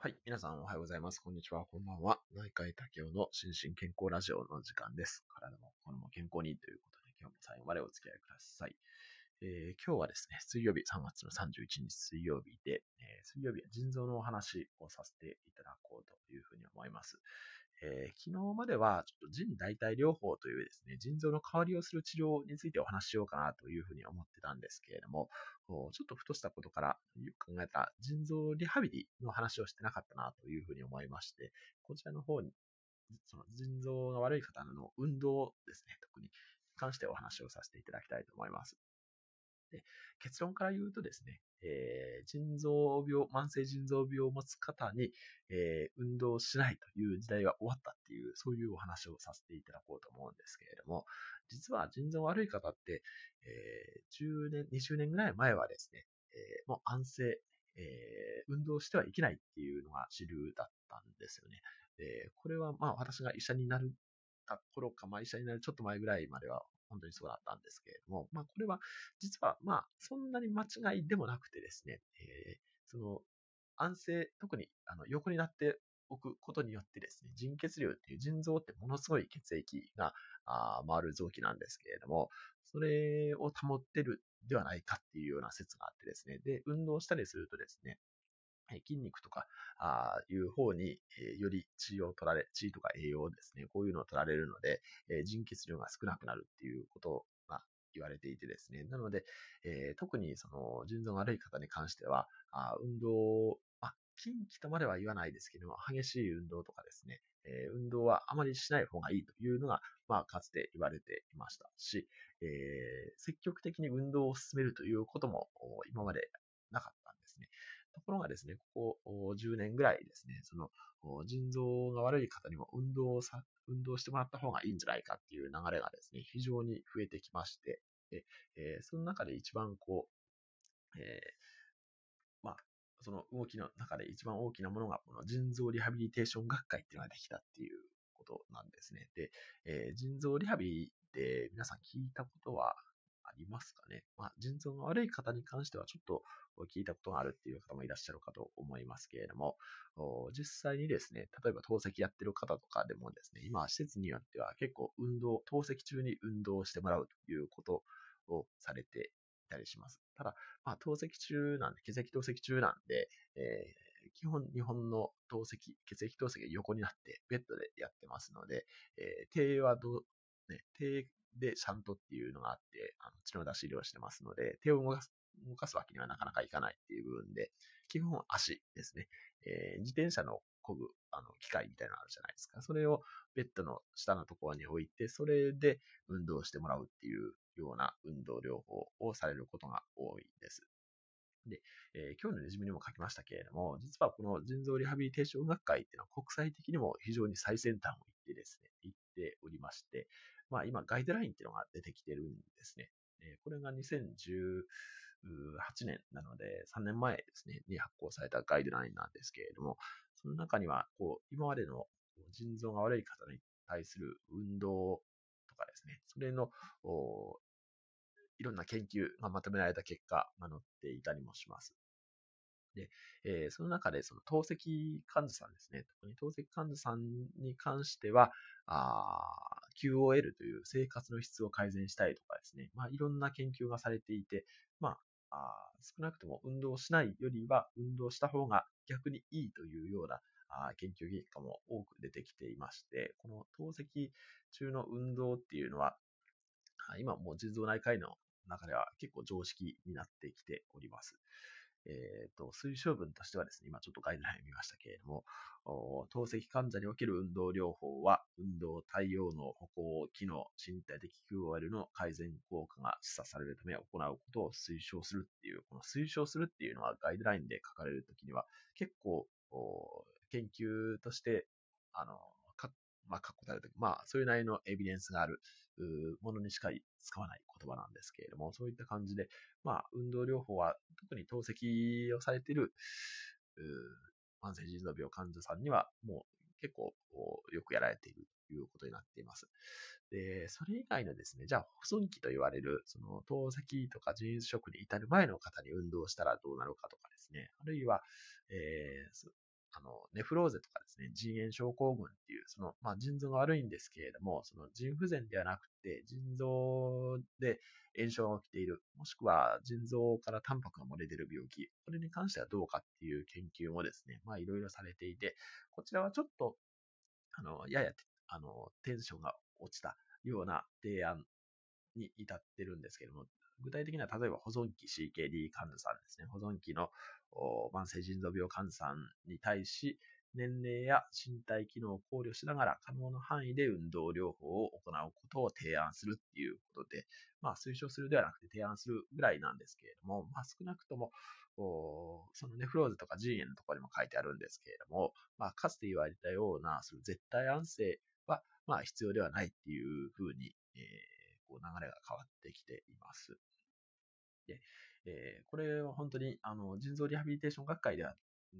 はい。皆さんおはようございます。こんにちは。こんばんは。内科医竹雄の心身健康ラジオの時間です。体も心も健康にということで、今日も最後までお付き合いください。えー今日はですね、水曜日、3月の31日水曜日で、えー水曜日は腎臓のお話をさせていただこうというふうに思います。えー昨日までは、ちょっと腎代替療法というですね、腎臓の代わりをする治療についてお話ししようかなというふうに思ってたんですけれども、ちょっとふとしたことからよく考えた腎臓リハビリの話をしてなかったなというふうに思いまして、こちらの方に、その腎臓が悪い方の運動ですね、特に関してお話をさせていただきたいと思います。で結論から言うとですね、えー腎臓病、慢性腎臓病を持つ方に、えー運動しないという時代が終わったっていう、そういうお話をさせていただこうと思うんですけれども、実は腎臓悪い方って、えー10年、20年ぐらい前はですね、えーもう安静、え運動してはいけないっていうのが主流だったんですよね。でこれはまあ私が医者になるた頃か、まあ医者になるちょっと前ぐらいまでは本当にそうだったんですけれども、まあこれは実はまあそんなに間違いでもなくてですね、えーその安静、特にあの横になっておくことによってですね、腎血流っていう腎臓ってものすごい血液があ回る臓器なんですけれども、それを保ってるではないかっていうような説があってですね、で、運動したりするとですね、筋肉とか、あいう方に、えより血を取られ、血とか栄養ですね、こういうのを取られるので、え腎血流が少なくなるっていうことが言われていてですね、なので、え特にその腎臓が悪い方に関しては、あ運動、あ、近畿とまでは言わないですけども、激しい運動とかですね、えー運動はあまりしない方がいいというのが、まあ、かつて言われていましたし、えー積極的に運動を進めるということも今までなかったんですね。ところがですね、ここ10年ぐらいですね、その腎臓が悪い方にも運動をさ、運動してもらった方がいいんじゃないかっていう流れがですね、非常に増えてきまして、でえーその中で一番こう、えーまあ、その動きの中で一番大きなものが、この腎臓リハビリテーション学会っていうのができたっていうことなんですね。で、えー腎臓リハビリって皆さん聞いたことはありますかねまあ、腎臓が悪い方に関してはちょっと聞いたことがあるっていう方もいらっしゃるかと思いますけれども、実際にですね、例えば透析やってる方とかでもですね、今は施設によっては結構運動、透析中に運動してもらうということをされていたりします。ただ、まあ、透析中なんで、血液透析中なんで、えー基本日本の透析、血液透析が横になってベッドでやってますので、えー手はどう、ね、でシャントっていうのがあって、あの血の出し入れをしてますので、手を動かす動かすわけにはなかなかいかないっていう部分で、基本足ですね。えー自転車の漕ぐあの機械みたいなのあるじゃないですか。それをベッドの下のところに置いて、それで運動してもらうっていうような運動療法をされることが多いです。で、えー今日のレジュメにも書きましたけれども、実はこの腎臓リハビリテーション学会っていうのは国際的にも非常に最先端を行ってですね、行っておりまして、まあ今ガイドラインっていうのが出てきてるんですね。えこれが2018年なので、3年前ですね、に発行されたガイドラインなんですけれども、その中には、こう、今までの腎臓が悪い方に対する運動とかですね、それの、いろんな研究がまとめられた結果が載っていたりもします。で、えーその中でその透析患者さんですね、特に透析患者さんに関しては、あ QOL という生活の質を改善したいとかですね、まあ、いろんな研究がされていて、まあ、あ少なくとも運動しないよりは運動した方が逆にいいというようなあ研究結果も多く出てきていまして、この透析中の運動っていうのは、今もう腎臓内科医の中では結構常識になってきております。えっ、と、推奨文としてはですね、今ちょっとガイドラインを見ましたけれども、透析患者における運動療法は、運動、対応の歩行、機能、身体的 QOL の改善効果が示唆されるため行うことを推奨するっていう、この推奨するっていうのはガイドラインで書かれるときには、結構、研究として、あの、まあ、確固たると、まあ、そういう内容のエビデンスがあるものにしか使わない言葉なんですけれども、そういった感じで、まあ、運動療法は特に透析をされている慢性腎臓病患者さんにはもう結構よくやられているということになっています。で、それ以外のですね、じゃあ保存期と言われる、その透析とか腎移植に至る前の方に運動したらどうなるかとかですね、あるいは、えーあの、ネフローゼとかですね、腎炎症候群っていう、その、まあ、腎臓が悪いんですけれども、その腎不全ではなくて、腎臓で炎症が起きている、もしくは腎臓からタンパクが漏れている病気、これに関してはどうかっていう研究もですね、まあ、いろいろされていて、こちらはちょっと、あの、やや、あの、テンションが落ちたような提案に至ってるんですけども、具体的には例えば保存期 CKD 患者さんですね。保存期の慢性腎臓病患者さんに対し、年齢や身体機能を考慮しながら可能な範囲で運動療法を行うことを提案するっていうことで、まあ推奨するではなくて提案するぐらいなんですけれども、まあ少なくとも、そのネフローズとか腎炎のところにも書いてあるんですけれども、まあかつて言われたようなその絶対安静はまあ必要ではないっていうふうに、えー、こう流れが変わってきています。で、えー、これは本当に、あの、腎臓リハビリテーション学会では、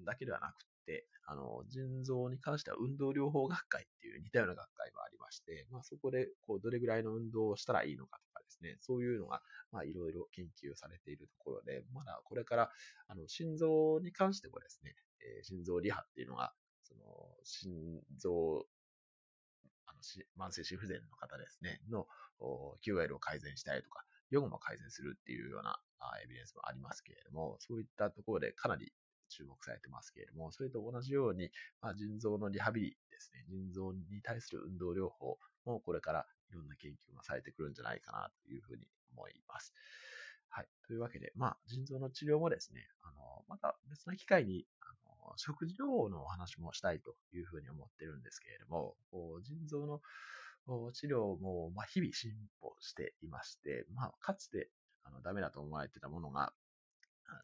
だけではなくて、あの、腎臓に関しては運動療法学会っていう似たような学会がありまして、まあそこで、こう、どれぐらいの運動をしたらいいのかとかですね、そういうのが、まあいろいろ研究されているところで、まだこれから、あの、心臓に関してもですね、えー、心臓リハっていうのが、その、心臓あの慢性心不全の方ですね、の QL を改善したりとか、予後も改善するっていうようなエビデンスもありますけれども、そういったところでかなり注目されてますけれども、それと同じように、まあ、腎臓のリハビリですね、腎臓に対する運動療法もこれからいろんな研究がされてくるんじゃないかなというふうに思います。はい。というわけで、まあ、腎臓の治療もですね、あの、また別な機会に、あの、食事療法のお話もしたいというふうに思ってるんですけれども、腎臓の治療も、まあ、日々進歩していまして、まあ、かつて、あの、ダメだと思われてたものが、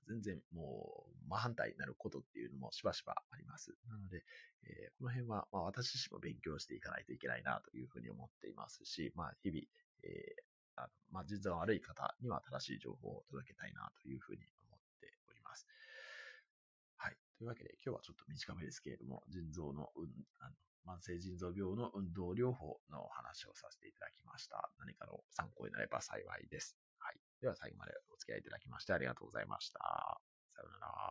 全然もう真反対になることっていうのもしばしばあります。なので、えー、この辺は、まあ、私自身も勉強していかないといけないなというふうに思っていますし、まあ、日々、えー、あのまあ、実は悪い方には正しい情報を届けたいなというふうに思っております。はい。というわけで、今日はちょっと短めですけれども、腎臓の、うん、あの慢性腎臓病の運動療法のお話をさせていただきました。何かの参考になれば幸いです。はい。では最後までお付き合いいただきましてありがとうございました。さようなら。